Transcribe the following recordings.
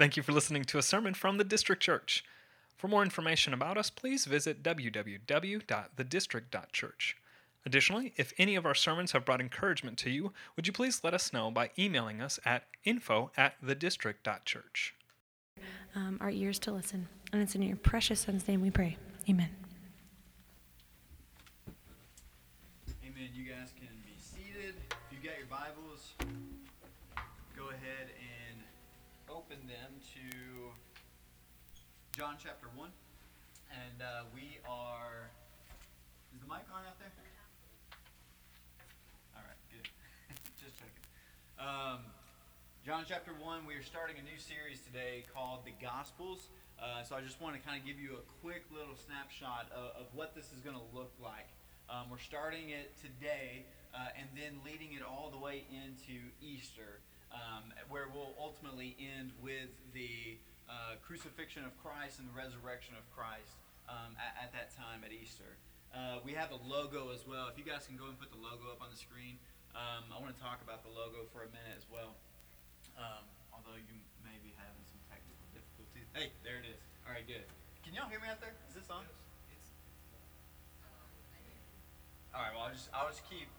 Thank you for listening to a sermon from the District Church. For more information about us, please visit www.thedistrict.church. Additionally, if any of our sermons have brought encouragement to you, would you please let us know by emailing us at info at thedistrict.church. Um, our ears to listen. And it's in your precious Son's name we pray. Amen. John chapter 1. And uh, we are. Is the mic on out there? All right, good. Just checking. Um, John chapter 1, we are starting a new series today called The Gospels. Uh, so I just want to kind of give you a quick little snapshot of, of what this is going to look like. Um, we're starting it today uh, and then leading it all the way into Easter, um, where we'll ultimately end with the uh, crucifixion of Christ and the resurrection of Christ um, at, at, that time at Easter. Uh, we have a logo as well. If you guys can go and put the logo up on the screen, um, I want to talk about the logo for a minute as well. Um, although you may be having some technical difficulties. Hey, there it is. All right, good. Can y'all hear me out there? Is this on? All right. Well, I'll just I'll just keep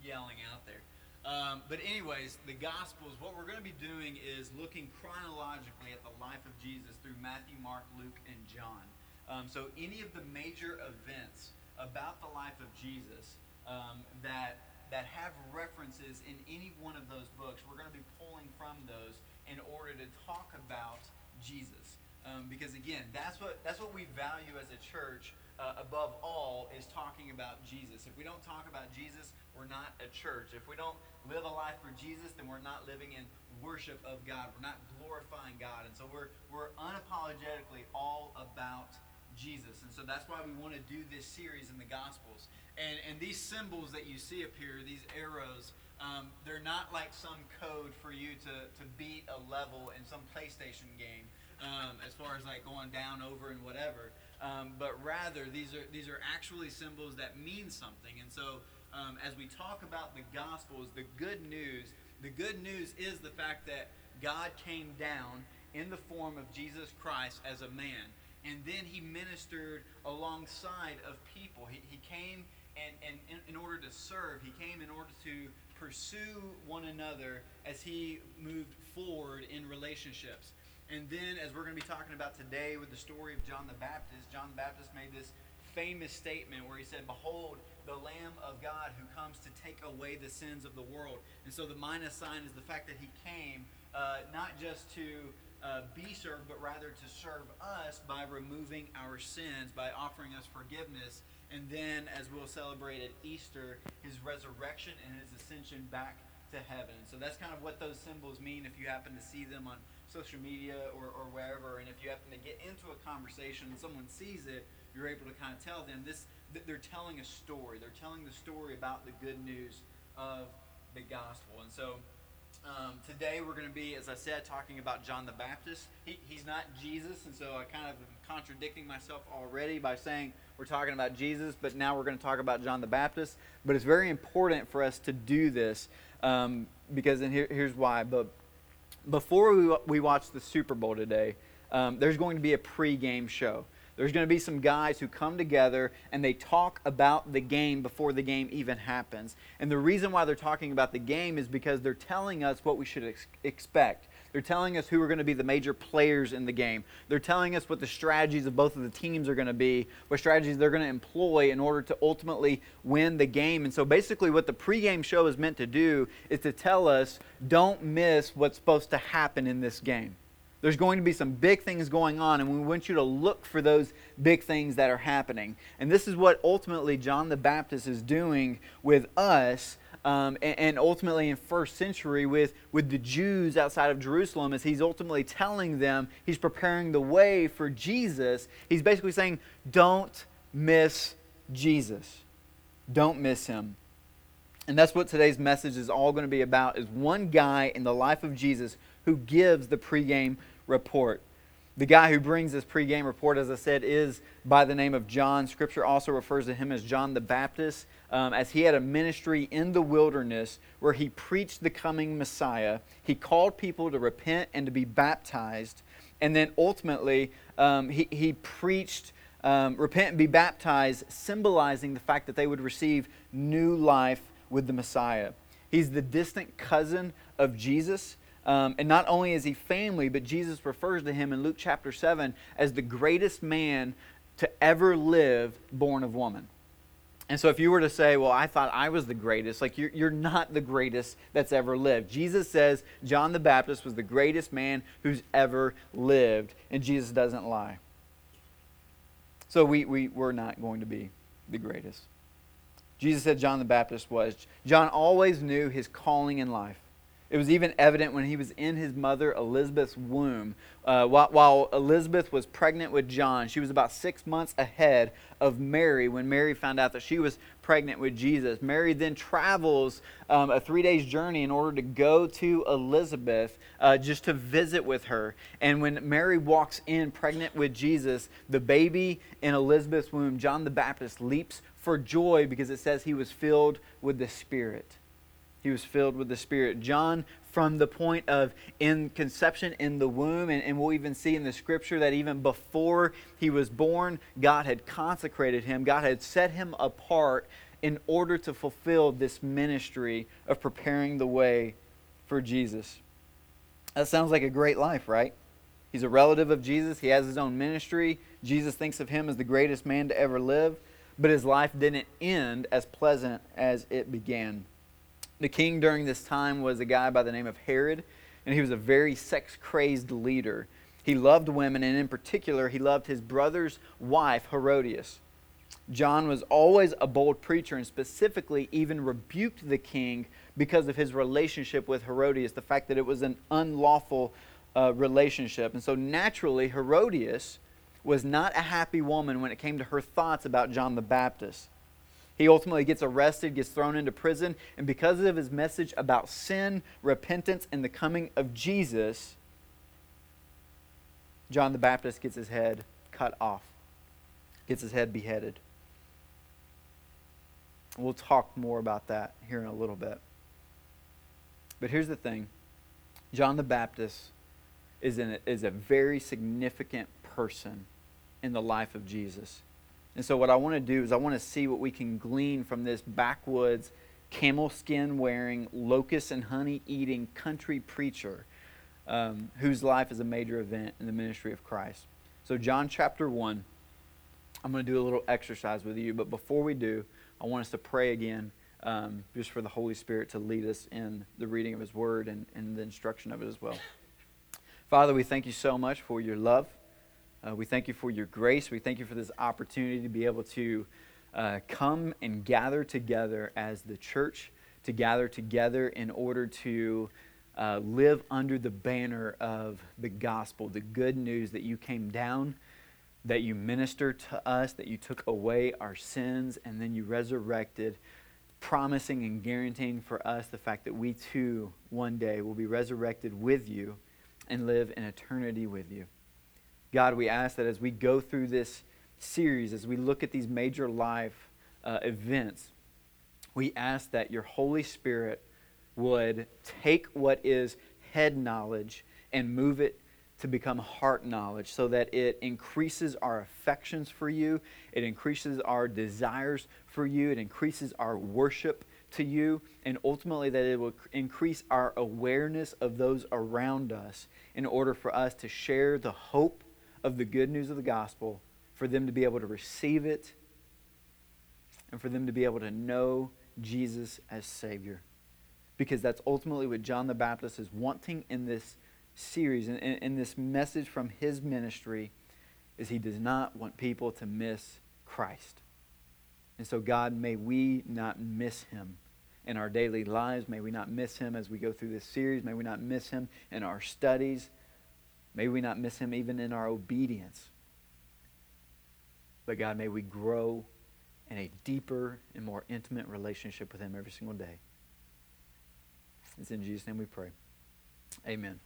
yelling out there. Um, but anyways, the Gospels. What we're going to be doing is looking chronologically at the life of Jesus through Matthew, Mark, Luke, and John. Um, so any of the major events about the life of Jesus um, that that have references in any one of those books, we're going to be pulling from those in order to talk about Jesus. Um, because again, that's what that's what we value as a church uh, above all is talking about Jesus. If we don't talk about Jesus, we're not a church. If we don't live a life for Jesus, then we're not living in worship of God. We're not glorifying God. And so we're we're unapologetically all about Jesus. And so that's why we want to do this series in the Gospels. And and these symbols that you see up here, these arrows, um, they're not like some code for you to, to beat a level in some PlayStation game. Um, as far as like going down, over, and whatever um, but rather these are these are actually symbols that mean something. And so, um, as we talk about the Gospels, the good news, the good news is the fact that God came down in the form of Jesus Christ as a man, and then He ministered alongside of people. He, he came and, and in, in order to serve. He came in order to pursue one another as He moved forward in relationships. And then, as we're going to be talking about today with the story of John the Baptist, John the Baptist made this famous statement where he said, Behold, the Lamb of God who comes to take away the sins of the world. And so the minus sign is the fact that he came uh, not just to uh, be served, but rather to serve us by removing our sins, by offering us forgiveness. And then, as we'll celebrate at Easter, his resurrection and his ascension back to heaven. So that's kind of what those symbols mean if you happen to see them on social media or, or wherever, and if you happen to get into a conversation and someone sees it, you're able to kind of tell them this they're telling a story. They're telling the story about the good news of the gospel. And so um, today we're going to be, as I said, talking about John the Baptist. He, he's not Jesus, and so I kind of am contradicting myself already by saying we're talking about Jesus, but now we're going to talk about John the Baptist. But it's very important for us to do this um, because, and here, here's why. But before we, we watch the Super Bowl today, um, there's going to be a pre-game show. There's going to be some guys who come together and they talk about the game before the game even happens. And the reason why they're talking about the game is because they're telling us what we should ex- expect. They're telling us who are going to be the major players in the game. They're telling us what the strategies of both of the teams are going to be, what strategies they're going to employ in order to ultimately win the game. And so basically, what the pregame show is meant to do is to tell us don't miss what's supposed to happen in this game. There's going to be some big things going on, and we want you to look for those big things that are happening. And this is what ultimately John the Baptist is doing with us um, and, and, ultimately in first century with, with the Jews outside of Jerusalem as he's ultimately telling them he's preparing the way for Jesus. He's basically saying, don't miss Jesus. Don't miss him. And that's what today's message is all going to be about is one guy in the life of Jesus who gives the pregame report. The guy who brings this pregame report, as I said, is by the name of John. Scripture also refers to him as John the Baptist, um, as he had a ministry in the wilderness where he preached the coming Messiah. He called people to repent and to be baptized. And then ultimately, um, he, he preached um, repent and be baptized, symbolizing the fact that they would receive new life with the Messiah. He's the distant cousin of Jesus. Um, and not only is he family, but Jesus refers to him in Luke chapter 7 as the greatest man to ever live born of woman. And so, if you were to say, Well, I thought I was the greatest, like you're, you're not the greatest that's ever lived. Jesus says John the Baptist was the greatest man who's ever lived, and Jesus doesn't lie. So, we, we, we're not going to be the greatest. Jesus said John the Baptist was. John always knew his calling in life. It was even evident when he was in his mother Elizabeth's womb. Uh, while, while, Elizabeth was pregnant with John, she was about six months ahead of Mary when Mary found out that she was pregnant with Jesus. Mary then travels um, a three days journey in order to go to Elizabeth uh, just to visit with her. And when Mary walks in pregnant with Jesus, the baby in Elizabeth's womb, John the Baptist, leaps for joy because it says he was filled with the Spirit. He was filled with the Spirit. John, from the point of in conception in the womb, and, and we'll even see in the scripture that even before he was born, God had consecrated him, God had set him apart in order to fulfill this ministry of preparing the way for Jesus. That sounds like a great life, right? He's a relative of Jesus. He has his own ministry. Jesus thinks of him as the greatest man to ever live. But his life didn't end as pleasant as it began. The king during this time was a guy by the name of Herod, and he was a very sex crazed leader. He loved women, and in particular, he loved his brother's wife, Herodias. John was always a bold preacher and specifically even rebuked the king because of his relationship with Herodias, the fact that it was an unlawful uh, relationship. And so naturally, Herodias was not a happy woman when it came to her thoughts about John the Baptist. He ultimately gets arrested, gets thrown into prison, and because of his message about sin, repentance, and the coming of Jesus, John the Baptist gets his head cut off, gets his head beheaded. We'll talk more about that here in a little bit. But here's the thing John the Baptist is, a, is a very significant person in the life of Jesus. And so, what I want to do is, I want to see what we can glean from this backwoods, camel skin wearing, locust and honey eating country preacher um, whose life is a major event in the ministry of Christ. So, John chapter 1, I'm going to do a little exercise with you. But before we do, I want us to pray again um, just for the Holy Spirit to lead us in the reading of His Word and, and the instruction of it as well. Father, we thank you so much for your love. Uh, we thank you for your grace. We thank you for this opportunity to be able to uh, come and gather together as the church, to gather together in order to uh, live under the banner of the gospel, the good news that you came down, that you ministered to us, that you took away our sins, and then you resurrected, promising and guaranteeing for us the fact that we too one day will be resurrected with you and live in eternity with you. God, we ask that as we go through this series, as we look at these major life uh, events, we ask that your Holy Spirit would take what is head knowledge and move it to become heart knowledge so that it increases our affections for you, it increases our desires for you, it increases our worship to you, and ultimately that it will increase our awareness of those around us in order for us to share the hope of the good news of the gospel, for them to be able to receive it, and for them to be able to know Jesus as Savior. Because that's ultimately what John the Baptist is wanting in this series, in, in, in this message from his ministry, is he does not want people to miss Christ. And so, God, may we not miss him in our daily lives. May we not miss him as we go through this series. May we not miss him in our studies. May we not miss him even in our obedience. But God, may we grow in a deeper and more intimate relationship with him every single day. It's in Jesus' name we pray. Amen.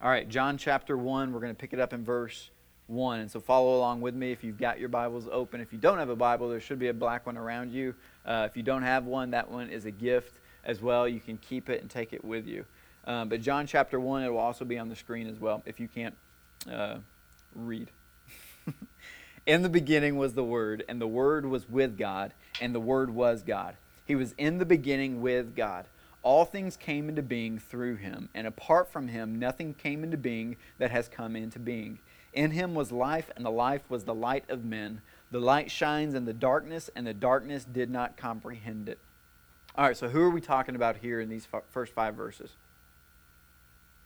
All right, John chapter 1, we're going to pick it up in verse 1. And so follow along with me if you've got your Bibles open. If you don't have a Bible, there should be a black one around you. Uh, if you don't have one, that one is a gift as well. You can keep it and take it with you. Um, but John chapter 1, it will also be on the screen as well if you can't uh, read. in the beginning was the Word, and the Word was with God, and the Word was God. He was in the beginning with God. All things came into being through him, and apart from him, nothing came into being that has come into being. In him was life, and the life was the light of men. The light shines in the darkness, and the darkness did not comprehend it. All right, so who are we talking about here in these first five verses?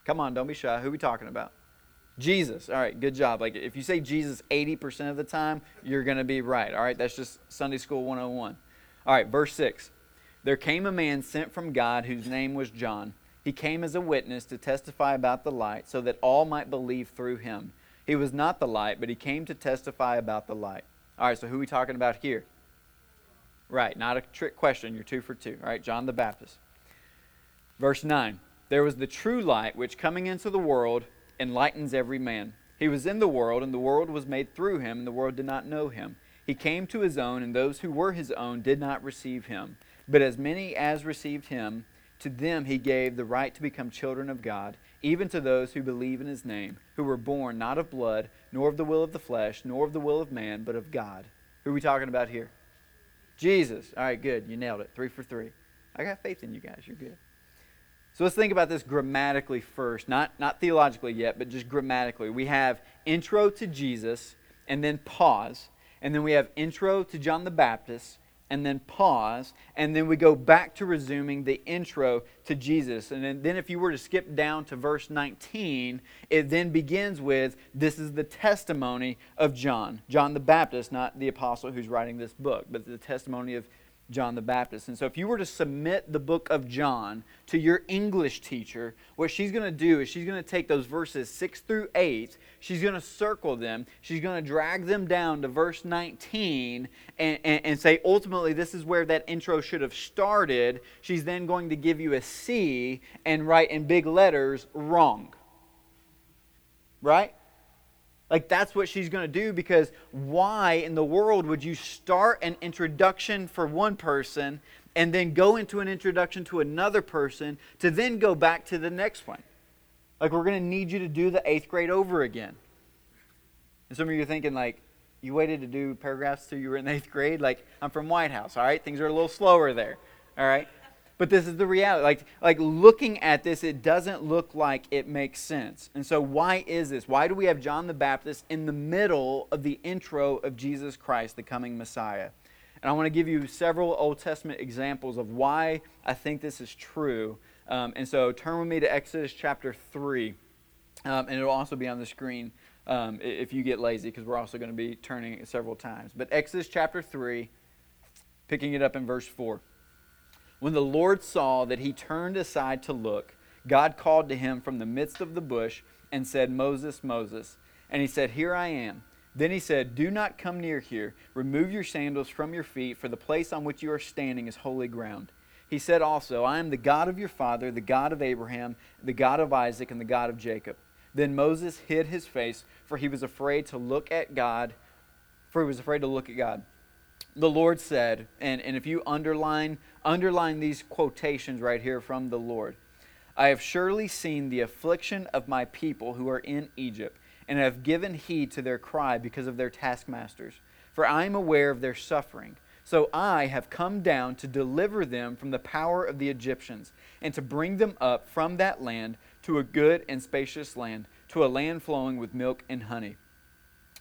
Come on, don't be shy. Who we talking about? Jesus. All right, good job. Like if you say Jesus 80% of the time, you're going to be right. All right, that's just Sunday School 101. All right, verse 6. There came a man sent from God whose name was John. He came as a witness to testify about the light so that all might believe through him. He was not the light, but he came to testify about the light. All right, so who we talking about here? Right, not a trick question. You're two for two. All right, John the Baptist. Verse 9 There was the true light which coming into the world enlightens every man. He was in the world, and the world was made through him, and the world did not know him. He came to his own, and those who were his own did not receive him. But as many as received him, to them he gave the right to become children of God, even to those who believe in his name, who were born not of blood, nor of the will of the flesh, nor of the will of man, but of God. Who are we talking about here? Jesus. All right, good. You nailed it. Three for three. I got faith in you guys. You're good. So let's think about this grammatically first, not, not theologically yet, but just grammatically. We have intro to Jesus, and then pause, and then we have intro to John the Baptist, and then pause, and then we go back to resuming the intro to Jesus. And then, if you were to skip down to verse 19, it then begins with this is the testimony of John. John the Baptist, not the apostle who's writing this book, but the testimony of John the Baptist. And so, if you were to submit the book of John to your English teacher, what she's going to do is she's going to take those verses 6 through 8, she's going to circle them, she's going to drag them down to verse 19, and, and, and, say, ultimately, this is where that intro should have started. She's then going to give you a C and write in big letters, wrong. Right? Like, that's what she's going to do because why in the world would you start an introduction for one person and then go into an introduction to another person to then go back to the next one? Like, we're going to need you to do the eighth grade over again. And some of you are thinking, like, you waited to do paragraphs till you were in eighth grade? Like, I'm from White House, all right? Things are a little slower there, all right? But this is the reality. Like, like looking at this, it doesn't look like it makes sense. And so, why is this? Why do we have John the Baptist in the middle of the intro of Jesus Christ, the coming Messiah? And I want to give you several Old Testament examples of why I think this is true. Um, and so, turn with me to Exodus chapter 3, um, and it'll also be on the screen um, if you get lazy, because we're also going to be turning it several times. But Exodus chapter 3, picking it up in verse 4. When the Lord saw that he turned aside to look, God called to him from the midst of the bush and said, Moses, Moses. And he said, Here I am. Then he said, Do not come near here. Remove your sandals from your feet, for the place on which you are standing is holy ground. He said also, I am the God of your father, the God of Abraham, the God of Isaac, and the God of Jacob. Then Moses hid his face, for he was afraid to look at God, for he was afraid to look at God the Lord said, and, and if you underline, underline these quotations right here from the Lord I have surely seen the affliction of my people who are in Egypt, and have given heed to their cry because of their taskmasters. For I am aware of their suffering. So I have come down to deliver them from the power of the Egyptians, and to bring them up from that land to a good and spacious land, to a land flowing with milk and honey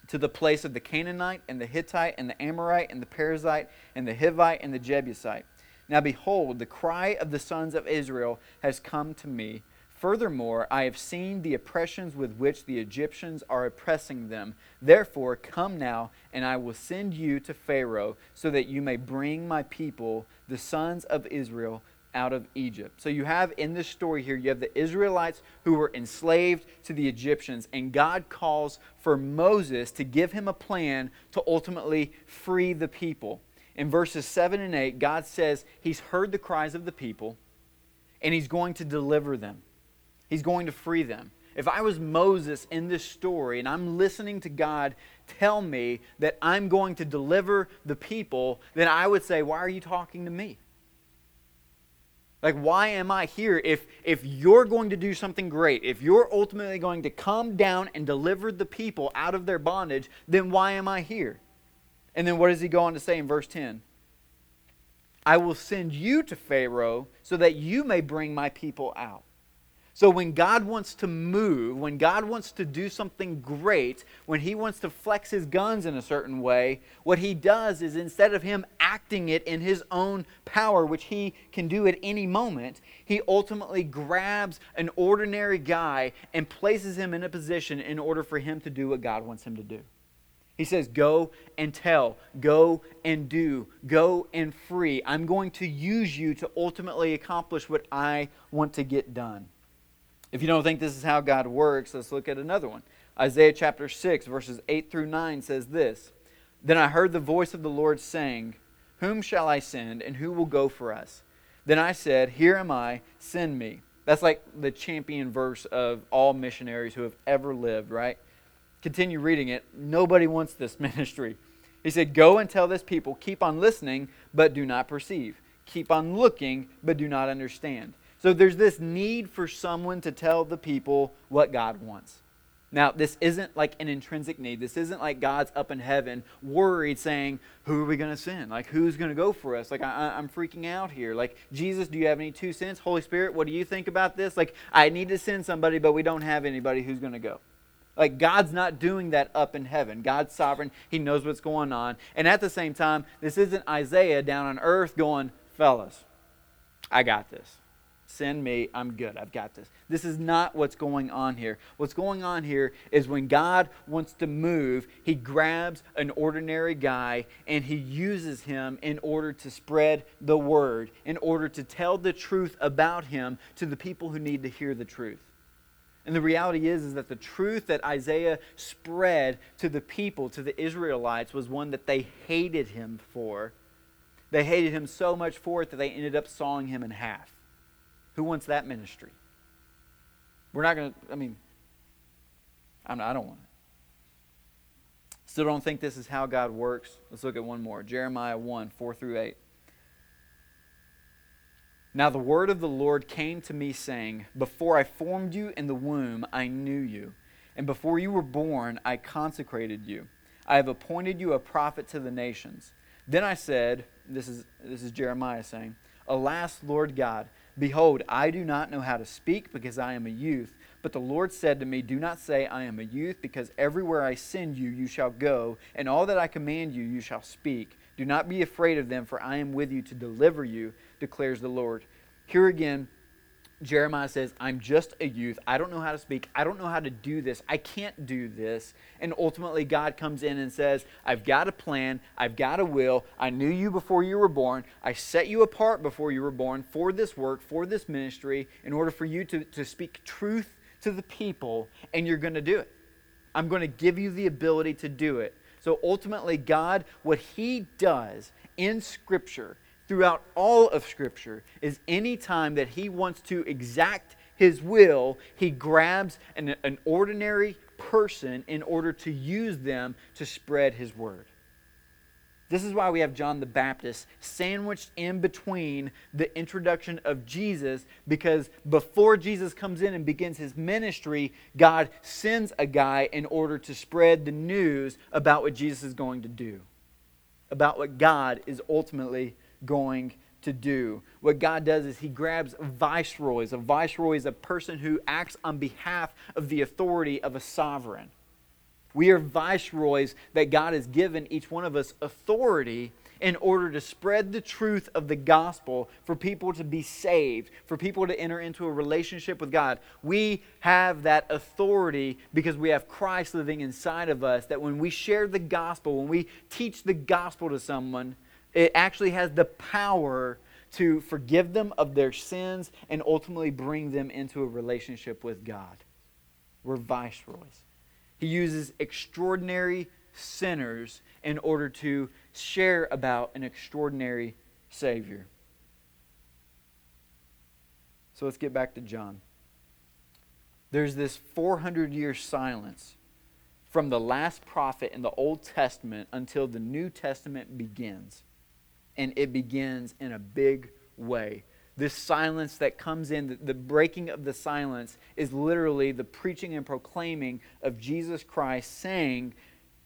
to the place of the Canaanite and the Hittite and the Amorite and the Perizzite and the Hivite and the Jebusite. Now behold, the cry of the sons of Israel has come to me. Furthermore, I have seen the oppressions with which the Egyptians are oppressing them. Therefore, come now, and I will send you to Pharaoh, so that you may bring my people, the sons of Israel, out of Egypt. So you have in this story here, you have the Israelites who were enslaved to the Egyptians, and God calls for Moses to give him a plan to ultimately free the people. In verses 7 and 8, God says he's heard the cries of the people and he's going to deliver them. He's going to free them. if I was Moses in this story and I'm listening to God tell me that I'm going to deliver the people, then I would say, Why are you talking to me? Like, why am I here? If, if you're going to do something great, if you're ultimately going to come down and deliver the people out of their bondage, then why am I here? And then what does he go on to say in verse 10? I will send you to Pharaoh so that you may bring my people out. So when God wants to move, when God wants to do something great, when he wants to flex his guns in a certain way, what he does is instead of him acting it in his own power, which he can do at any moment, he ultimately grabs an ordinary guy and places him in a position in order for him to do what God wants him to do. He says, Go and tell, go and do, go and free. I'm going to use you to ultimately accomplish what I want to get done. If you don't think this is how God works, let's look at another one. Isaiah chapter 6, verses 8 through 9 says this Then I heard the voice of the Lord saying, Whom shall I send, and who will go for us? Then I said, Here am I, send me. That's like the champion verse of all missionaries who have ever lived, right? Continue reading it. Nobody wants this ministry. He said, Go and tell this people, keep on listening, but do not perceive. Keep on looking, but do not understand. So there's this need for someone to tell the people what God wants. Now, this isn't like an intrinsic need. This isn't like God's up in heaven worried saying, Who are we going to send? Like, who's going to go for us? Like, I, am freaking out here. Like, Jesus, do you have any two cents? Holy Spirit, what do you think about this? Like, I need to send somebody, but we don't have anybody who's going to go. Like, God's not doing that up in heaven. God's sovereign. He knows what's going on. And at the same time, this isn't Isaiah down on earth going, Fellas, I got this. Send me. I'm good. I've got this. This is not what's going on here. What's going on here is when God wants to move, he grabs an ordinary guy and he uses him in order to spread the word, in order to tell the truth about him to the people who need to hear the truth. And the reality is, is that the truth that Isaiah spread to the people, to the Israelites, was one that they hated him for. They hated him so much for it that they ended up sawing him in half. Who wants that ministry? We're not going to, I mean, I'm, I don't want it. Still don't think this is how God works. Let's look at one more Jeremiah 1 4 through 8. Now the word of the Lord came to me, saying, Before I formed you in the womb, I knew you, and before you were born, I consecrated you. I have appointed you a prophet to the nations. Then I said, This is, this is Jeremiah saying, Alas, Lord God, Behold, I do not know how to speak because I am a youth. But the Lord said to me, Do not say, I am a youth, because everywhere I send you, you shall go, and all that I command you, you shall speak. Do not be afraid of them, for I am with you to deliver you, declares the Lord. Here again, Jeremiah says, I'm just a youth. I don't know how to speak. I don't know how to do this. I can't do this. And ultimately, God comes in and says, I've got a plan. I've got a will. I knew you before you were born. I set you apart before you were born for this work, for this ministry, in order for you to, to speak truth to the people, and you're going to do it. I'm going to give you the ability to do it. So ultimately, God, what He does in Scripture, throughout all of Scripture is any time that he wants to exact his will, he grabs an, an ordinary person in order to use them to spread his word. This is why we have John the Baptist sandwiched in between the introduction of Jesus, because before Jesus comes in and begins his ministry, God sends a guy in order to spread the news about what Jesus is going to do, about what God is ultimately going to do. What God does is He grabs viceroys. A viceroy is a person who acts on behalf of the authority of a sovereign. We are viceroys that God has given each one of us authority in order to spread the truth of the gospel for people to be saved, for people to enter into a relationship with God. We have that authority because we have Christ living inside of us, that when we share the gospel, when we teach the gospel to someone, it actually has the power to forgive them of their sins and ultimately bring them into a relationship with God. We're viceroys. He uses extraordinary sinners in order to share about an extraordinary Savior. So let's get back to John. there's this 400 year silence from the last prophet in the Old Testament until the New Testament begins. And it begins in a big way. This silence that comes in, the breaking of the silence, is literally the preaching and proclaiming of Jesus Christ saying,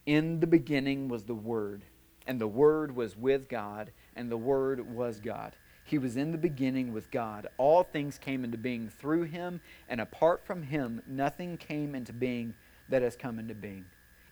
In the beginning was the Word, and the Word was with God, and the Word was God. He was in the beginning with God. All things came into being through him, and apart from him, nothing came into being that has come into being.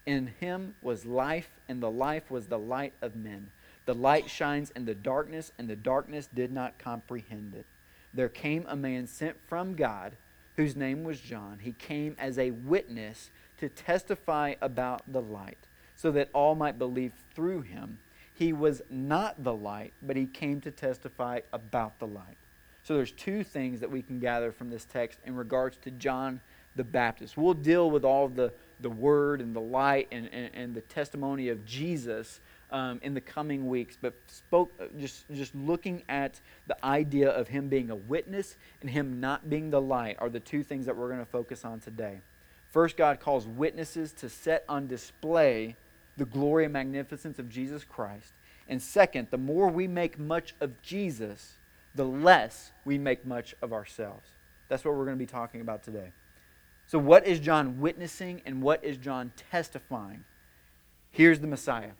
In him was life, and the life was the light of men. The light shines in the darkness, and the darkness did not comprehend it. There came a man sent from God, whose name was John. He came as a witness to testify about the light, so that all might believe through him. He was not the light, but he came to testify about the light. So there's two things that we can gather from this text in regards to John the Baptist. We'll deal with all the, the word and the light and, and, and the testimony of Jesus um, in the coming weeks, but spoke uh, just just looking at the idea of him being a witness and him not being the light are the two things that we're going to focus on today. First, God calls witnesses to set on display the glory and magnificence of Jesus Christ. And second, the more we make much of Jesus, the less we make much of ourselves. That's what we're going to be talking about today. So, what is John witnessing and what is John testifying? Here's the Messiah.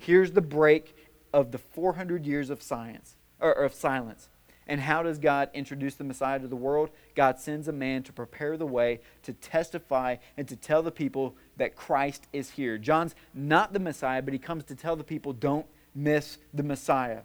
Here's the break of the 400 years of science or of silence. And how does God introduce the Messiah to the world? God sends a man to prepare the way, to testify, and to tell the people that Christ is here. John's not the Messiah, but he comes to tell the people don't miss the Messiah.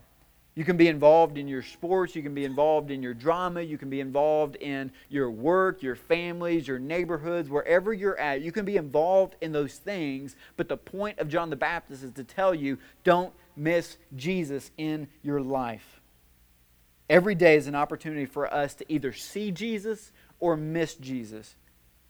You can be involved in your sports, you can be involved in your drama, you can be involved in your work, your families, your neighborhoods, wherever you're at. You can be involved in those things, but the point of John the Baptist is to tell you don't miss Jesus in your life. Every day is an opportunity for us to either see Jesus or miss Jesus.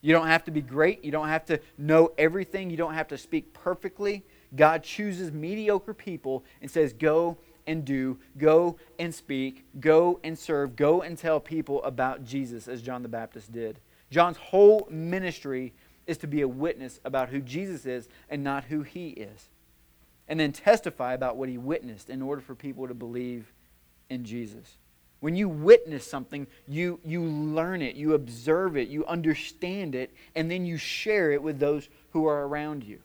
You don't have to be great. You don't have to know everything. You don't have to speak perfectly. God chooses mediocre people and says, Go and do, go and speak, go and serve, go and tell people about Jesus, as John the Baptist did. John's whole ministry is to be a witness about who Jesus is and not who he is. And then testify about what he witnessed in order for people to believe in Jesus. When you witness something, you, you learn it, you observe it, you understand it, and then you share it with those who are around you.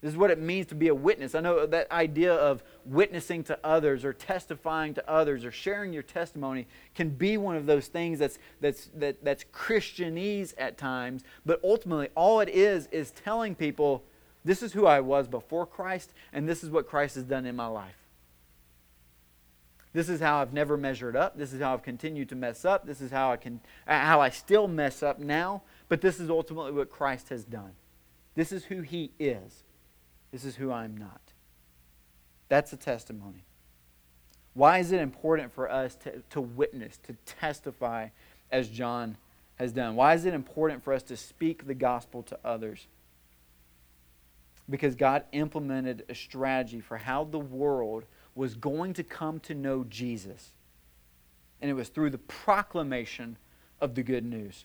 This is what it means to be a witness. I know that idea of witnessing to others or testifying to others or sharing your testimony can be one of those things that's, that's, that, that's Christianese at times, but ultimately all it is is telling people this is who I was before Christ and this is what Christ has done in my life. This is how I've never measured up. This is how I've continued to mess up. This is how I can how I still mess up now, but this is ultimately what Christ has done. This is who he is. This is who I'm not. That's a testimony. Why is it important for us to, to witness, to testify as John has done? Why is it important for us to speak the gospel to others? Because God implemented a strategy for how the world was going to come to know Jesus. And it was through the proclamation of the good news.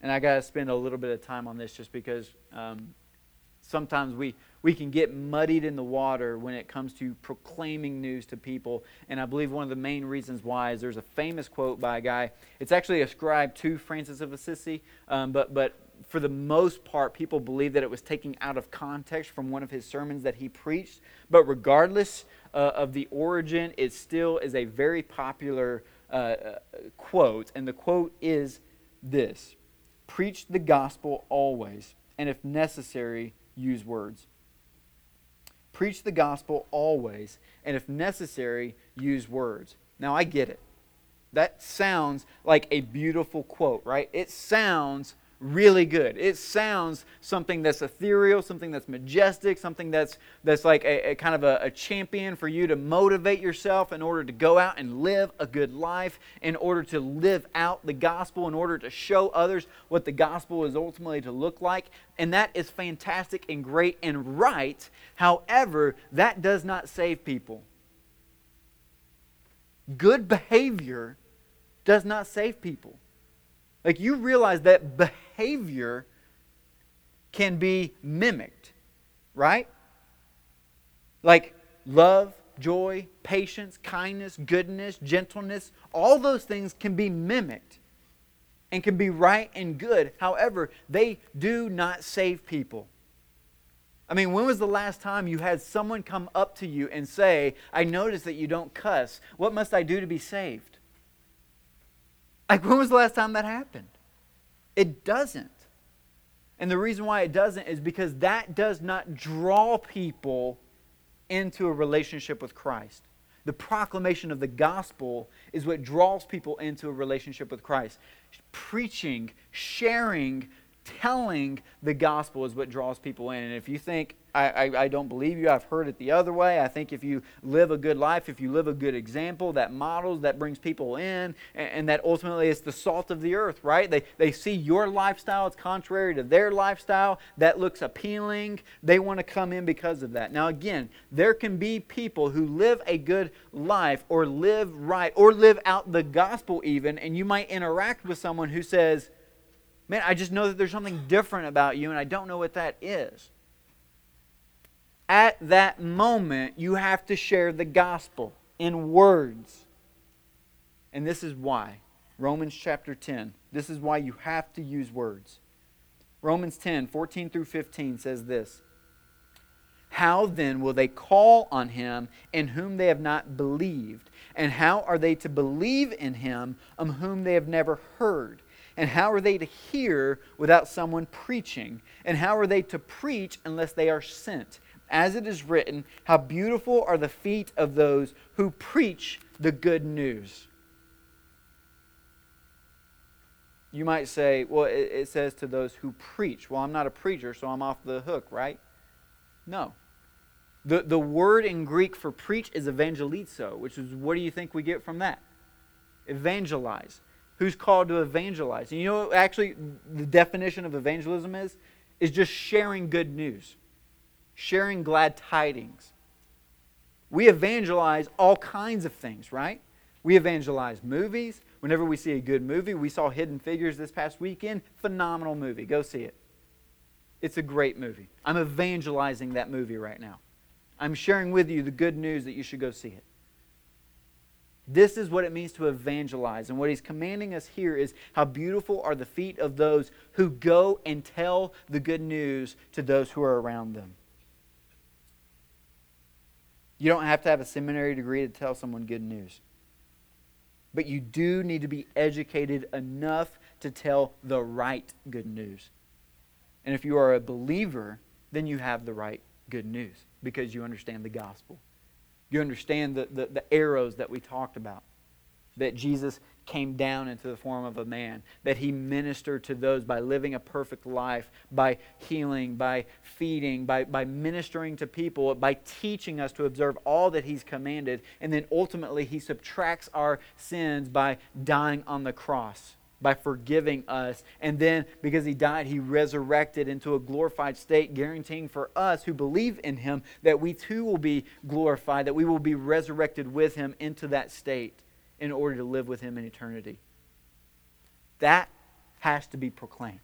And I got to spend a little bit of time on this just because um, sometimes we, we can get muddied in the water when it comes to proclaiming news to people. And I believe one of the main reasons why is there's a famous quote by a guy. It's actually ascribed to Francis of Assisi, um, but, but for the most part, people believe that it was taken out of context from one of his sermons that he preached. But regardless uh, of the origin, it still is a very popular uh, uh, quote. And the quote is this Preach the gospel always, and if necessary, use words. Preach the gospel always, and if necessary, use words. Now, I get it. That sounds like a beautiful quote, right? It sounds really good. It sounds something that's ethereal, something that's majestic, something that's that's like a, a kind of a, a, champion for you to motivate yourself in order to go out and live a good life, in order to live out the gospel, in order to show others what the gospel is ultimately to look like. And that is fantastic and great and right. However, that does not save people. Good behavior does not save people. Like you realize that behavior can be mimicked, right? Like love, joy, patience, kindness, goodness, gentleness, all those things can be mimicked and can be right and good. However, they do not save people. I mean, when was the last time you had someone come up to you and say, I notice that you don't cuss. What must I do to be saved? Like, when was the last time that happened? It doesn't. And the reason why it doesn't is because that does not draw people into a relationship with Christ. The proclamation of the gospel is what draws people into a relationship with Christ. Preaching, sharing, telling the gospel is what draws people in. And if you think, I, I, I, don't believe you, I've heard it the other way, I think if you live a good life, if you live a good example that models, that brings people in, and, and that ultimately is the salt of the earth, right? They, they see your lifestyle, it's contrary to their lifestyle, that looks appealing. They want to come in because of that. Now, again, there can be people who live a good life or live right or live out the gospel even, and you might interact with someone who says, Man, I just know that there's something different about you, and I don't know what that is. At that moment, you have to share the gospel in words. And this is why. Romans chapter 10. This is why you have to use words. Romans 10, 14 through 15 says this How then will they call on him in whom they have not believed? And how are they to believe in him of whom they have never heard? And how are they to hear without someone preaching? And how are they to preach unless they are sent? As it is written, How beautiful are the feet of those who preach the good news. You might say, Well, it, says to those who preach. Well, I'm not a preacher, so I'm off the hook, right? No. The, the word in Greek for preach is evangelizo, which is what do you think we get from that? Evangelize who's called to evangelize. And you know actually the definition of evangelism is? Is just sharing good news, sharing glad tidings. We evangelize all kinds of things, right? We evangelize movies. Whenever we see a good movie, we saw Hidden Figures this past weekend. Phenomenal movie. Go see it. It's a great movie. I'm evangelizing that movie right now. I'm sharing with you the good news that you should go see it. This is what it means to evangelize. And what he's commanding us here is how beautiful are the feet of those who go and tell the good news to those who are around them. You don't have to have a seminary degree to tell someone good news. But you do need to be educated enough to tell the right good news. And if you are a believer, then you have the right good news because you understand the gospel. You understand the, the, the, arrows that we talked about. That Jesus came down into the form of a man, that he ministered to those by living a perfect life, by healing, by feeding, by, by ministering to people, by teaching us to observe all that he's commanded, and then ultimately he subtracts our sins by dying on the cross by forgiving us. And then, because he died, he resurrected into a glorified state, guaranteeing for us who believe in him that we too will be glorified, that we will be resurrected with him into that state in order to live with him in eternity. That has to be proclaimed.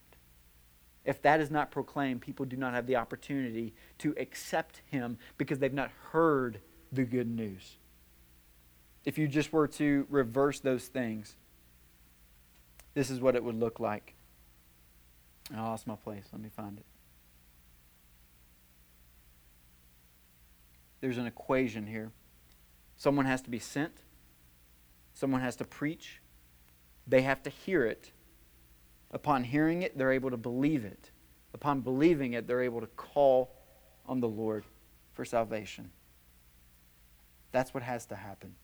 If that is not proclaimed, people do not have the opportunity to accept him because they've not heard the good news. If you just were to reverse those things, this is what it would look like. I lost my place. Let me find it. There's an equation here. Someone has to be sent, someone has to preach, they have to hear it. Upon hearing it, they're able to believe it. Upon believing it, they're able to call on the Lord for salvation. That's what has to happen.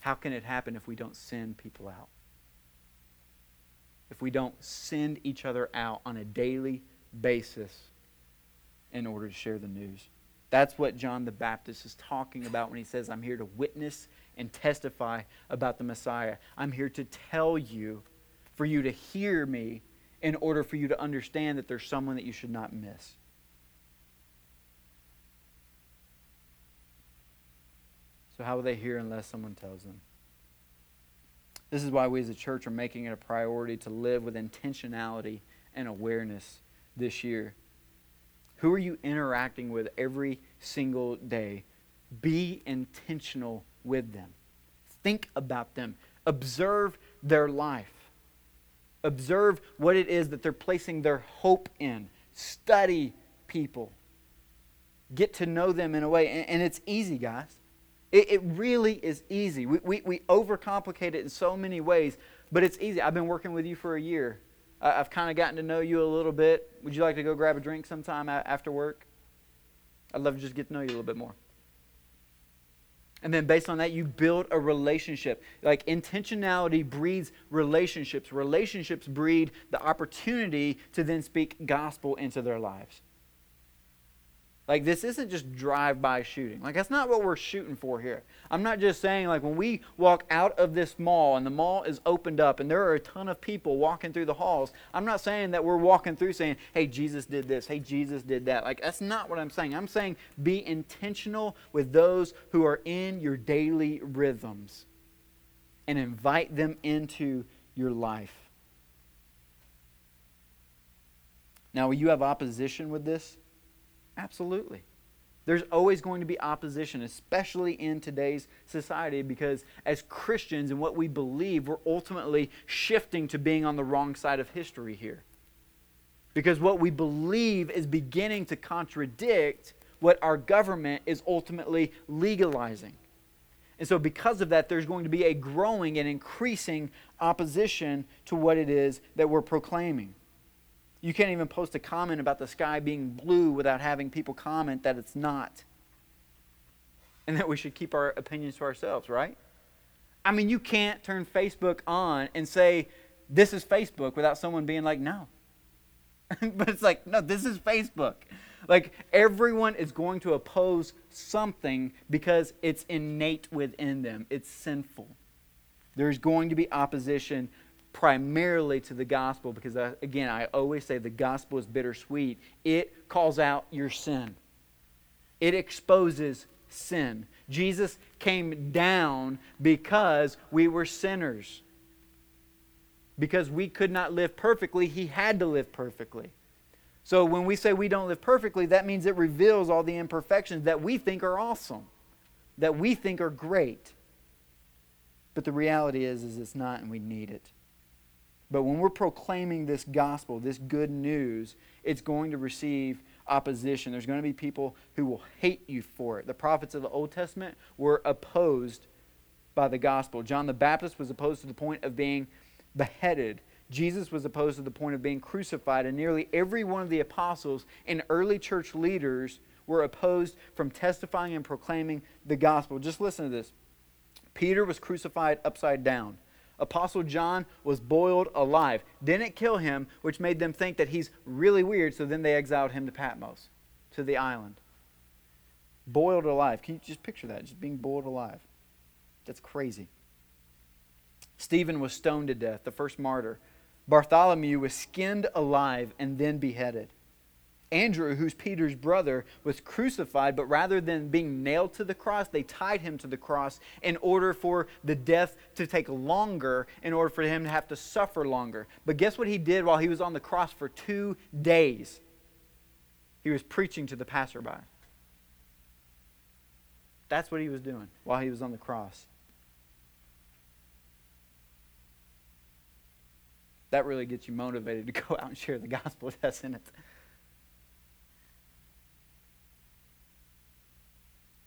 How can it happen if we don't send people out? if we don't send each other out on a daily basis in order to share the news. That's what John the Baptist is talking about when he says, I'm here to witness and testify about the Messiah. I'm here to tell you, for you to hear me, in order for you to understand that there's someone that you should not miss. So, how will they hear unless someone tells them? This is why we as a church are making it a priority to live with intentionality and awareness this year. Who are you interacting with every single day? Be intentional with them. Think about them. Observe their life. Observe what it is that they're placing their hope in. Study people. Get to know them in a way. And, and it's easy, guys. It, it really is easy. We, we, we overcomplicate it in so many ways, but it's easy. I've been working with you for a year. I've kind of gotten to know you a little bit. Would you like to go grab a drink sometime after work? I'd love to just get to know you a little bit more. And then based on that, you build a relationship. Like intentionality breeds relationships. Relationships breed the opportunity to then speak gospel into their lives. Like, this isn't just drive by shooting. Like, that's not what we're shooting for here. I'm not just saying, like, when we walk out of this mall and the mall is opened up and there are a ton of people walking through the halls, I'm not saying that we're walking through saying, hey, Jesus did this, hey, Jesus did that. Like, that's not what I'm saying. I'm saying be intentional with those who are in your daily rhythms and invite them into your life. Now, will you have opposition with this? Absolutely. There's always going to be opposition, especially in today's society, because as Christians and what we believe, we're ultimately shifting to being on the wrong side of history here. Because what we believe is beginning to contradict what our government is ultimately legalizing. And so, because of that, there's going to be a growing and increasing opposition to what it is that we're proclaiming. You can't even post a comment about the sky being blue without having people comment that it's not. And that we should keep our opinions to ourselves, right? I mean, you can't turn Facebook on and say, this is Facebook without someone being like, no. but it's like, no, this is Facebook. Like, everyone is going to oppose something because it's innate within them, it's sinful. There's going to be opposition primarily to the gospel because, uh, again, I always say the gospel is bittersweet. It calls out your sin, it exposes sin. Jesus came down because we were sinners. Because we could not live perfectly, he had to live perfectly. So when we say we don't live perfectly, that means it reveals all the imperfections that we think are awesome, that we think are great. But the reality is, is it's not, and we need it. But when we're proclaiming this gospel, this good news, it's going to receive opposition. There's going to be people who will hate you for it. The prophets of the Old Testament were opposed by the gospel. John the Baptist was opposed to the point of being beheaded. Jesus was opposed to the point of being crucified. And nearly every one of the apostles and early church leaders were opposed from testifying and proclaiming the gospel. Just listen to this Peter was crucified upside down. Apostle John was boiled alive. Didn't kill him, which made them think that he's really weird, so then they exiled him to Patmos, to the island. Boiled alive. Can you just picture that? Just being boiled alive. That's crazy. Stephen was stoned to death, the first martyr. Bartholomew was skinned alive and then beheaded. Andrew, who's Peter's brother, was crucified, but rather than being nailed to the cross, they tied him to the cross in order for the death to take longer, in order for him to have to suffer longer. But guess what he did while he was on the cross for two days? He was preaching to the passerby. That's what he was doing while he was on the cross. That really gets you motivated to go out and share the gospel, doesn't it?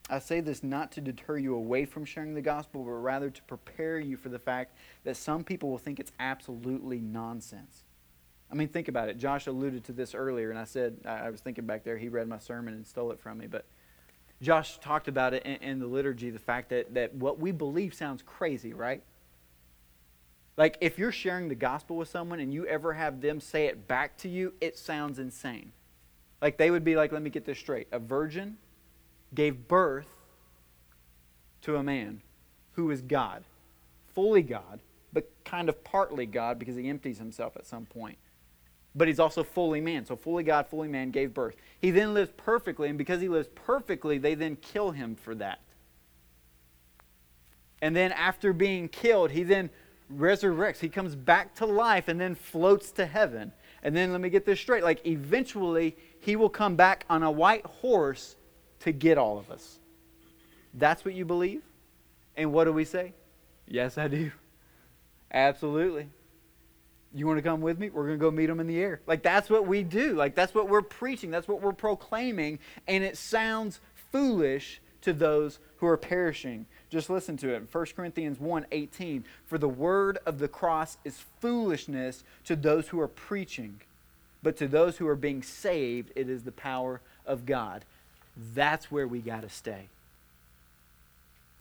I say this not to deter you away from sharing the gospel, but rather to prepare you for the fact that some people will think it's absolutely nonsense. I mean, think about it. Josh alluded to this earlier, and I said, I was thinking back there, he read my sermon and stole it from me. But Josh talked about it in, in the liturgy the fact that, that what we believe sounds crazy, right? Like, if you're sharing the gospel with someone and you ever have them say it back to you, it sounds insane. Like, they would be like, let me get this straight. A virgin gave birth to a man who is God, fully God, but kind of partly God because he empties himself at some point. But he's also fully man. So, fully God, fully man gave birth. He then lives perfectly, and because he lives perfectly, they then kill him for that. And then, after being killed, he then resurrects. He comes back to life and then floats to heaven. And then let me get this straight. Like eventually he will come back on a white horse to get all of us. That's what you believe? And what do we say? Yes, I do. Absolutely. You want to come with me? We're going to go meet him in the air. Like, that's what we do. Like, that's what we're preaching. That's what we're proclaiming. And it sounds foolish to those who are perishing. Just listen to it. 1 Corinthians 1 18. For the word of the cross is foolishness to those who are preaching, but to those who are being saved, it is the power of God. That's where we got to stay.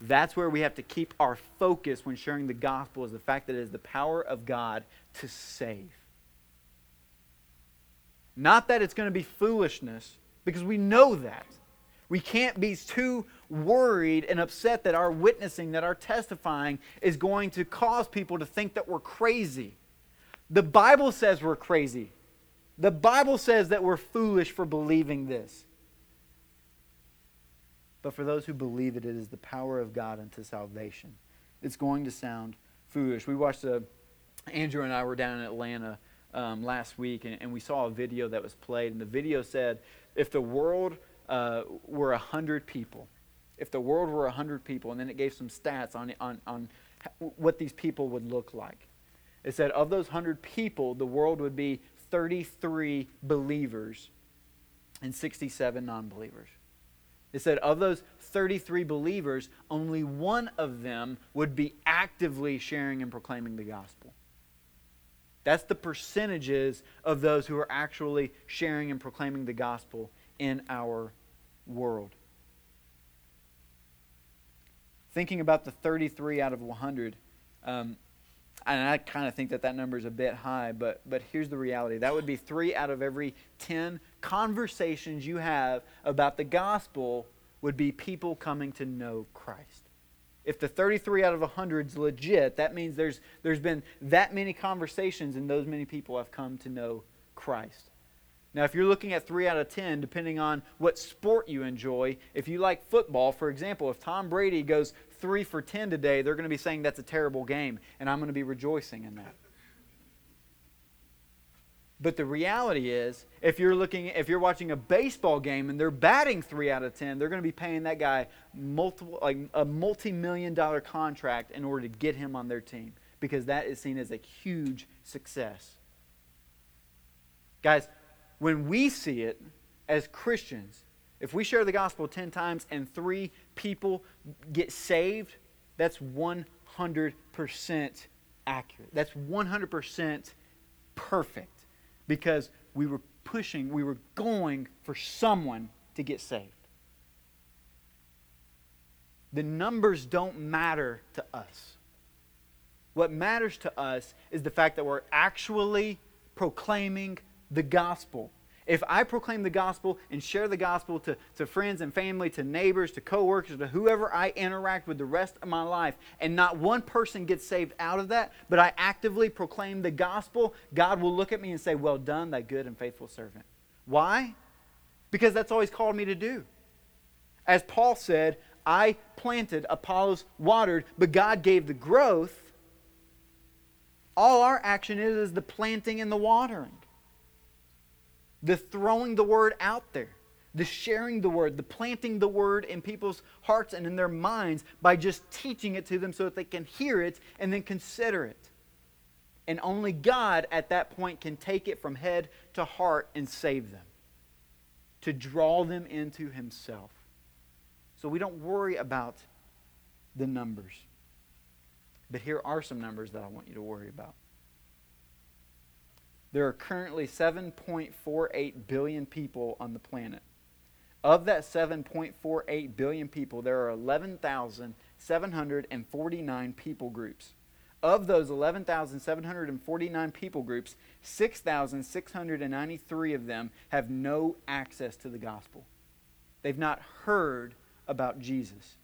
That's where we have to keep our focus when sharing the gospel is the fact that it is the power of God to save. Not that it's going to be foolishness, because we know that. We can't be too worried and upset that our witnessing, that our testifying is going to cause people to think that we're crazy. The Bible says we're crazy. The Bible says that we're foolish for believing this. But for those who believe it, it is the power of God unto salvation. It's going to sound foolish. We watched a, Andrew and I were down in Atlanta um, last week, and, and, we saw a video that was played, and the video said, if the world uh, were 100 people, if the world were 100 people, and then it gave some stats on, on, on what these people would look like. It said, of those 100 people, the world would be 33 believers and 67 non believers. It said, of those 33 believers, only one of them would be actively sharing and proclaiming the gospel. That's the percentages of those who are actually sharing and proclaiming the gospel in our world. Thinking about the 33 out of 100, um, and I kind of think that that number is a bit high, but, but here's the reality. That would be three out of every 10 conversations you have about the gospel would be people coming to know Christ. If the 33 out of 100 is legit, that means there's, there's been that many conversations and those many people have come to know Christ. Now, if you're looking at 3 out of 10, depending on what sport you enjoy, if you like football, for example, if Tom Brady goes 3 for 10 today, they're going to be saying that's a terrible game, and I'm going to be rejoicing in that. But the reality is, if you're looking, if you're watching a baseball game and they're batting three out of ten, they're going to be paying that guy multiple, like a multi-million dollar contract in order to get him on their team because that is seen as a huge success. Guys, when we see it as Christians, if we share the gospel ten times and three people get saved, that's 100% accurate. That's 100% perfect because we were pushing, we were going for someone to get saved. The numbers don't matter to us. What matters to us is the fact that we're actually proclaiming the gospel if I proclaim the gospel and share the gospel to, to friends and family, to neighbors, to coworkers, to whoever I interact with the rest of my life, and not one person gets saved out of that, but I actively proclaim the gospel, God will look at me and say, Well done, thy good and faithful servant. Why? Because that's all he's called me to do. As Paul said, I planted, Apollos watered, but God gave the growth. All our action is is the planting and the watering the throwing the word out there, the sharing the word, the planting the word in people's hearts and in their minds by just teaching it to them so that they can hear it and then consider it. And only God at that point can take it from head to heart and save them, to draw them into Himself. So we don't worry about the numbers. But here are some numbers that I want you to worry about. There are currently 7.48 billion people on the planet. Of that 7.48 billion people, there are 11,749 people groups. Of those 11,749 people groups, 6,693 of them have no access to the gospel. They've not heard about Jesus.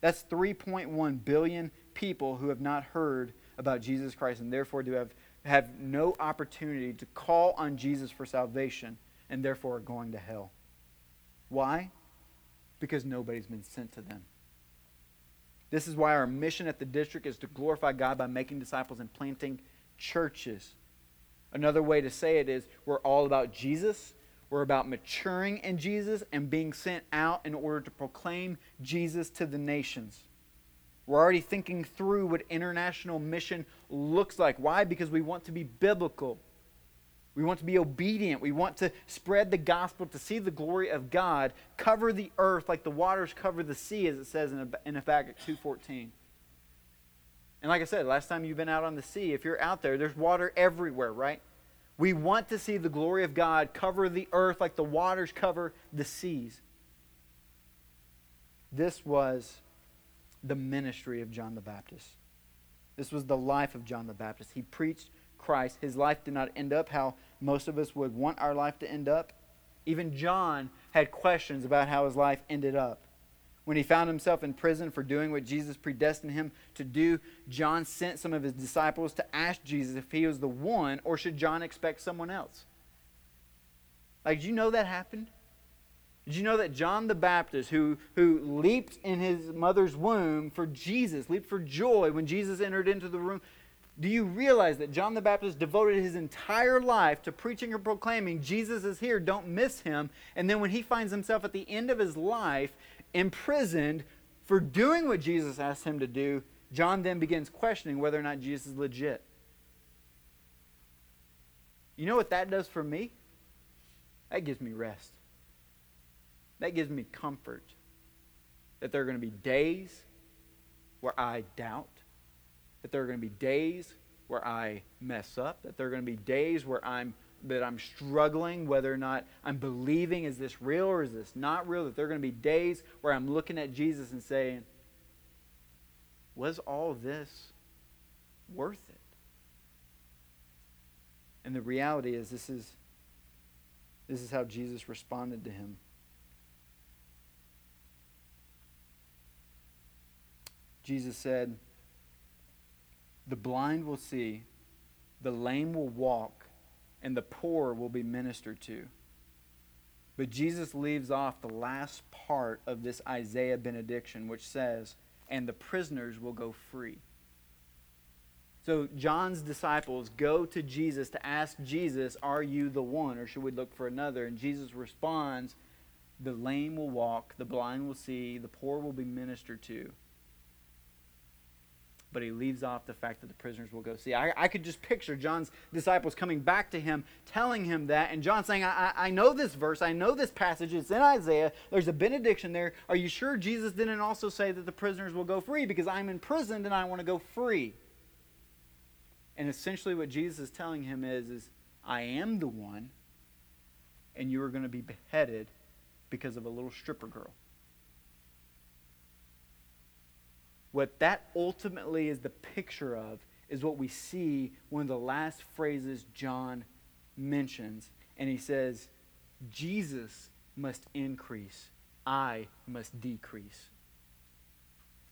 That's 3.1 billion people who have not heard about Jesus Christ and therefore do have have no opportunity to call on Jesus for salvation and therefore are going to hell. Why? Because nobody's been sent to them. This is why our mission at the district is to glorify God by making disciples and planting churches. Another way to say it is we're all about Jesus. We're about maturing in Jesus and being sent out in order to proclaim Jesus to the nations. We're already thinking through what international mission looks like. Why? Because we want to be biblical. We want to be obedient. We want to spread the gospel to see the glory of God cover the earth like the waters cover the sea, as it says in, Habakkuk 2.14. And like I said, last time you've been out on the sea, if you're out there, there's water everywhere, right? We want to see the glory of God cover the earth like the waters cover the seas. This was the ministry of John the Baptist. This was the life of John the Baptist. He preached Christ. His life did not end up how most of us would want our life to end up. Even John had questions about how his life ended up. When he found himself in prison for doing what Jesus predestined him to do, John sent some of his disciples to ask Jesus if he was the one or should John expect someone else. Like, did you know that happened? Did you know that John the Baptist, who, who leaped in his mother's womb for Jesus, leaped for joy when Jesus entered into the room, do you realize that John the Baptist devoted his entire life to preaching and proclaiming Jesus is here, don't miss him? And then when he finds himself at the end of his life imprisoned for doing what Jesus asked him to do, John then begins questioning whether or not Jesus is legit. You know what that does for me? That gives me rest. That gives me comfort that there are going to be days where I doubt that there are going to be days where I mess up, that there are going to be days where I'm that I'm struggling whether or not I'm believing is this real or is this not real, that there are going to be days where I'm looking at Jesus and saying, was all this worth it? And the reality is this is this is how Jesus responded to him. Jesus said, the blind will see, the lame will walk, and the poor will be ministered to. But Jesus leaves off the last part of this Isaiah benediction, which says, And the prisoners will go free. So John's disciples go to Jesus to ask Jesus, Are you the one, or should we look for another? And Jesus responds, The lame will walk, the blind will see, the poor will be ministered to but he leaves off the fact that the prisoners will go see. I, I could just picture John's disciples coming back to him, telling him that, and John saying, I, I know this verse, I know this passage, it's in Isaiah, there's a benediction there. Are you sure Jesus didn't also say that the prisoners will go free? Because I'm imprisoned and I want to go free. And essentially what Jesus is telling him is, is I am the one, and you are going to be beheaded because of a little stripper girl. What that ultimately is the picture of is what we see one of the last phrases John mentions. And he says, Jesus must increase, I must decrease.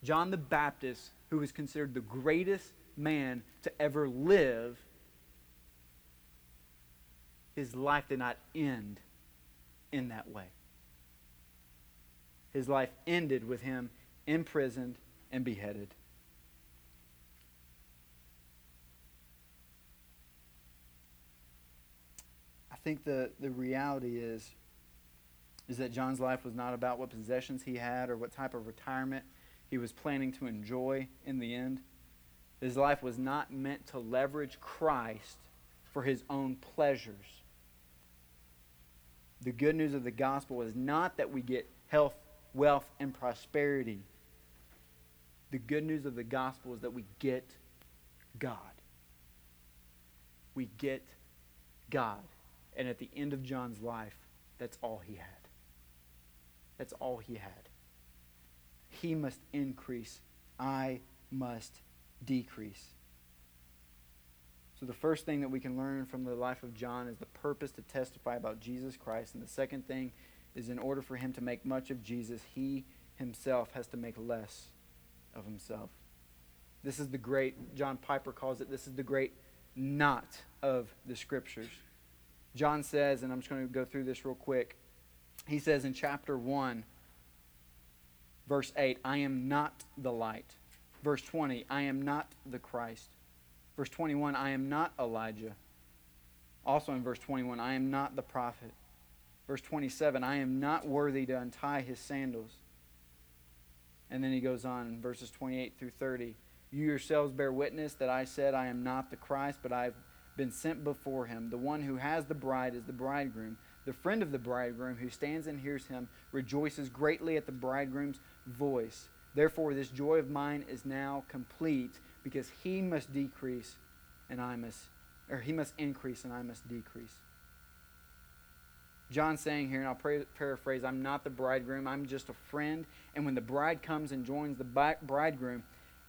John the Baptist, who was considered the greatest man to ever live, his life did not end in that way. His life ended with him imprisoned and beheaded. I think the, the reality is, is that John's life was not about what possessions he had or what type of retirement he was planning to enjoy in the end. His life was not meant to leverage Christ for his own pleasures. The good news of the gospel is not that we get health, wealth, and prosperity the good news of the gospel is that we get God. We get God. And at the end of John's life, that's all he had. That's all he had. He must increase. I must decrease. So, the first thing that we can learn from the life of John is the purpose to testify about Jesus Christ. And the second thing is in order for him to make much of Jesus, he himself has to make less of himself. This is the great, John Piper calls it, this is the great knot of the scriptures. John says, and I'm just going to go through this real quick. He says in chapter 1, Verse 8, I am not the light. Verse 20, I am not the Christ. Verse 21, I am not Elijah. Also in verse 21, I am not the prophet. Verse 27, I am not worthy to untie his sandals. And then he goes on in verses 28 through 30. You yourselves bear witness that I said, I am not the Christ, but I've been sent before him. The one who has the bride is the bridegroom. The friend of the bridegroom who stands and hears him rejoices greatly at the bridegroom's voice. Therefore, this joy of mine is now complete because he must decrease and I must, or he must increase and I must decrease. John saying here, and I'll paraphrase, I'm not the bridegroom, I'm just a friend. And when the bride comes and joins the bridegroom,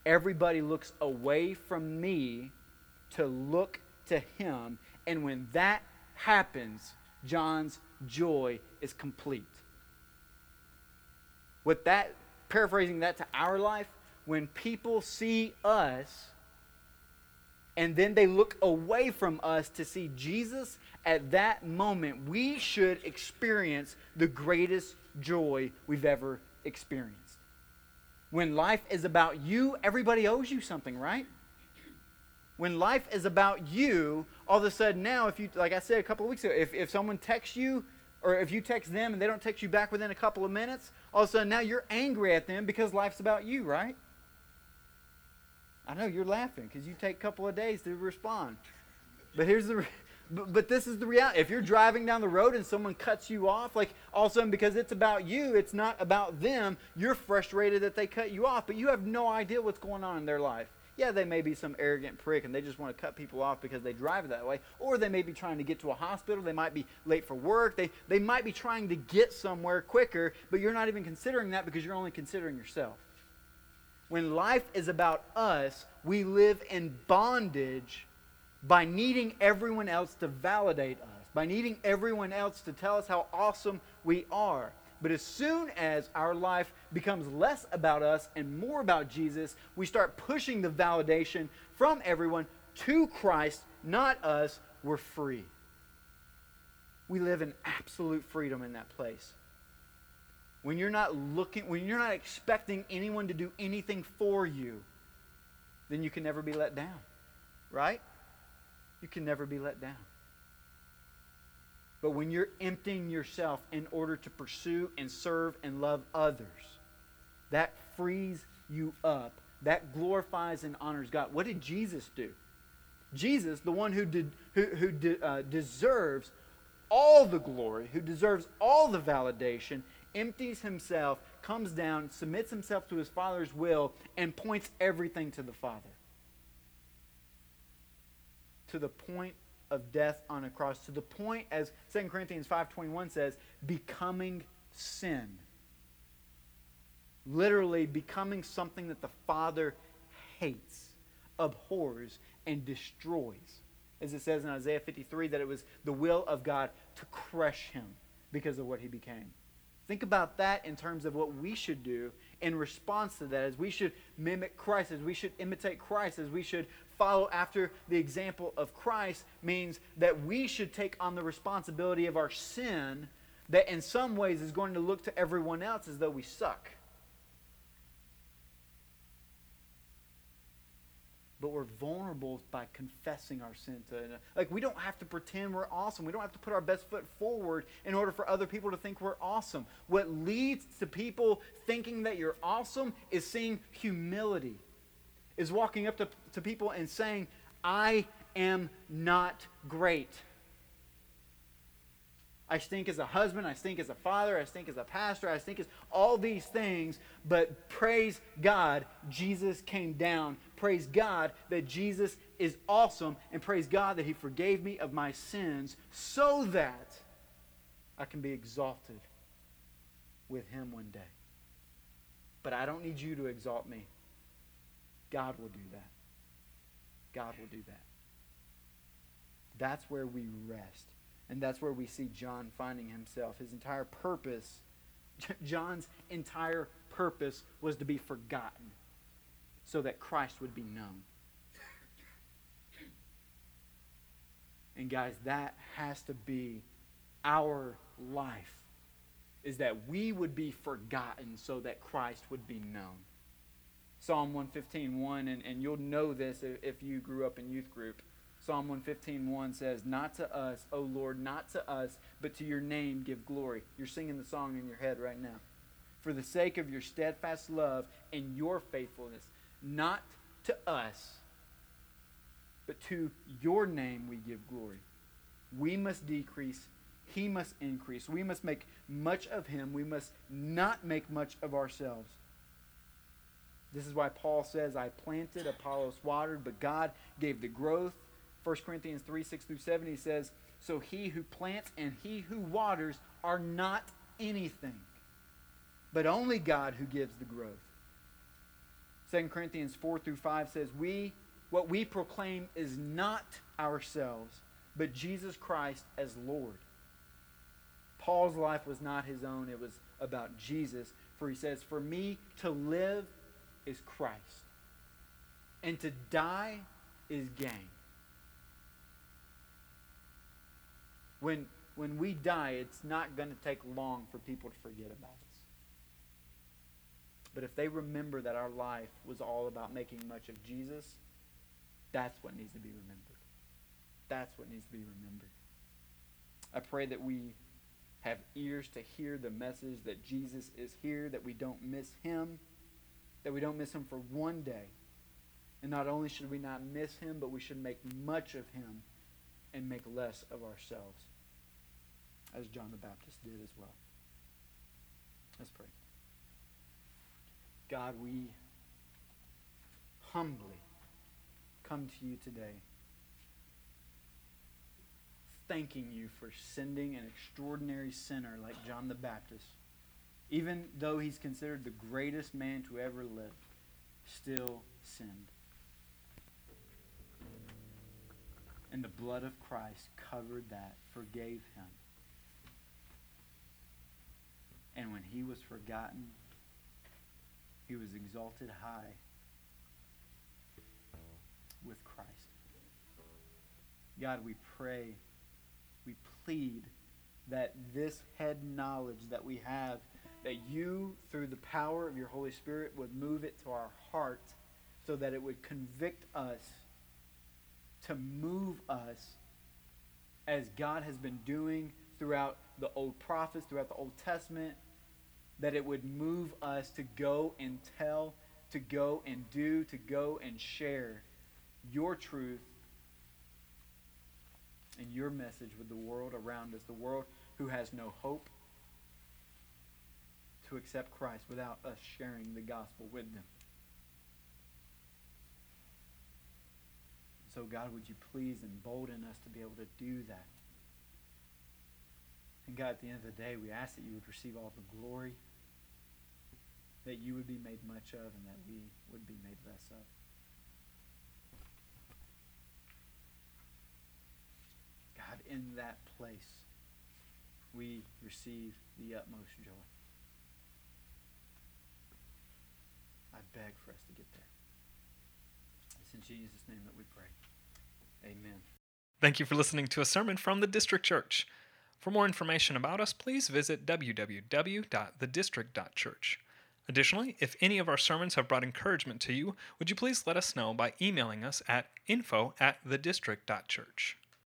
everybody looks away from me to look to him. And when that happens, John's joy is complete. With that, paraphrasing that to our life, when people see us and then they look away from us to see Jesus at that moment, we should experience the greatest joy we've ever experienced. When life is about you, everybody owes you something, right? When life is about you, all of a sudden now, if you, like I said a couple of weeks ago, if, if someone texts you, or if you text them and they don't text you back within a couple of minutes, all of a sudden now you're angry at them because life's about you, right? I know you're laughing because you take a couple of days to respond. But here's the. But, but this is the reality. If you're driving down the road and someone cuts you off, like all of a sudden because it's about you, it's not about them, you're frustrated that they cut you off, but you have no idea what's going on in their life. Yeah, they may be some arrogant prick and they just want to cut people off because they drive that way. Or they may be trying to get to a hospital. They might be late for work. They, they might be trying to get somewhere quicker, but you're not even considering that because you're only considering yourself. When life is about us, we live in bondage by needing everyone else to validate us, by needing everyone else to tell us how awesome we are. But as soon as our life becomes less about us and more about Jesus, we start pushing the validation from everyone to Christ, not us. We're free. We live in absolute freedom in that place when you're not looking, when you're not expecting anyone to do anything for you, then you can never be let down. Right? You can never be let down. But when you're emptying yourself in order to pursue and serve and love others, that frees you up. That glorifies and honors God. What did Jesus do? Jesus, the one who, did, who, who de, uh, deserves all the glory, who deserves all the validation, empties himself, comes down, submits himself to his Father's will, and points everything to the Father. To the point of death on a cross, to the point, as 2 Corinthians 5.21 says, becoming sin. Literally becoming something that the Father hates, abhors, and destroys. As it says in Isaiah 53, that it was the will of God to crush him because of what he became. Think about that in terms of what we should do in response to that, as we should mimic Christ, as we should imitate Christ, as we should follow after the example of Christ, means that we should take on the responsibility of our sin that in some ways is going to look to everyone else as though we suck. But we're vulnerable by confessing our sin to like we don't have to pretend we're awesome we don't have to put our best foot forward in order for other people to think we're awesome what leads to people thinking that you're awesome is seeing humility is walking up to, to people and saying i am not great I stink as a husband. I stink as a father. I stink as a pastor. I stink as all these things. But praise God, Jesus came down. Praise God that Jesus is awesome. And praise God that He forgave me of my sins so that I can be exalted with Him one day. But I don't need you to exalt me. God will do that. God will do that. That's where we rest. And that's where we see John finding himself. His entire purpose, John's entire purpose was to be forgotten so that Christ would be known. And guys, that has to be our life. is that we would be forgotten so that Christ would be known. Psalm 115, 1, and, and you'll know this if, if you grew up in youth group. Psalm 115, 1 says, Not to us, O Lord, not to us, but to your name give glory. You're singing the song in your head right now. For the sake of your steadfast love and your faithfulness, not to us, but to your name we give glory. We must decrease, he must increase. We must make much of him, we must not make much of ourselves. This is why Paul says, I planted, Apollos watered, but God gave the growth. 1 Corinthians 3 6 through 7, he says, So he who plants and he who waters are not anything, but only God who gives the growth. 2 Corinthians 4 through 5 says, We what we proclaim is not ourselves, but Jesus Christ as Lord. Paul's life was not his own, it was about Jesus. For he says, For me to live is Christ, and to die is gain. When, when we die, it's not going to take long for people to forget about us. But if they remember that our life was all about making much of Jesus, that's what needs to be remembered. That's what needs to be remembered. I pray that we have ears to hear the message that Jesus is here, that we don't miss him, that we don't miss him for one day. And not only should we not miss him, but we should make much of him and make less of ourselves, as John the Baptist did as well. Let's pray. God, we humbly come to you today thanking you for sending an extraordinary sinner like John the Baptist. Even though he's considered the greatest man to ever live, still sinned. And the blood of Christ covered that, forgave him. And when he was forgotten, he was exalted high with Christ. God, we pray, we plead that this head knowledge that we have, that you, through the power of your Holy Spirit, would move it to our heart so that it would convict us, to move us as God has been doing throughout the old prophets, throughout the Old Testament, that it would move us to go and tell, to go and do, to go and share your truth and your message with the world around us, the world who has no hope to accept Christ without us sharing the gospel with them. So, God, would you please embolden us to be able to do that? And God, at the end of the day, we ask that you would receive all the glory, that you would be made much of, and that we would be made less of. God, in that place, we receive the utmost joy. I beg for us to get there. It's in Jesus' name that we pray. Amen. Thank you for listening to a sermon from the District Church. For more information about us, please visit www.thedistrict.church. Additionally, if any of our sermons have brought encouragement to you, would you please let us know by emailing us at info at thedistrict.church.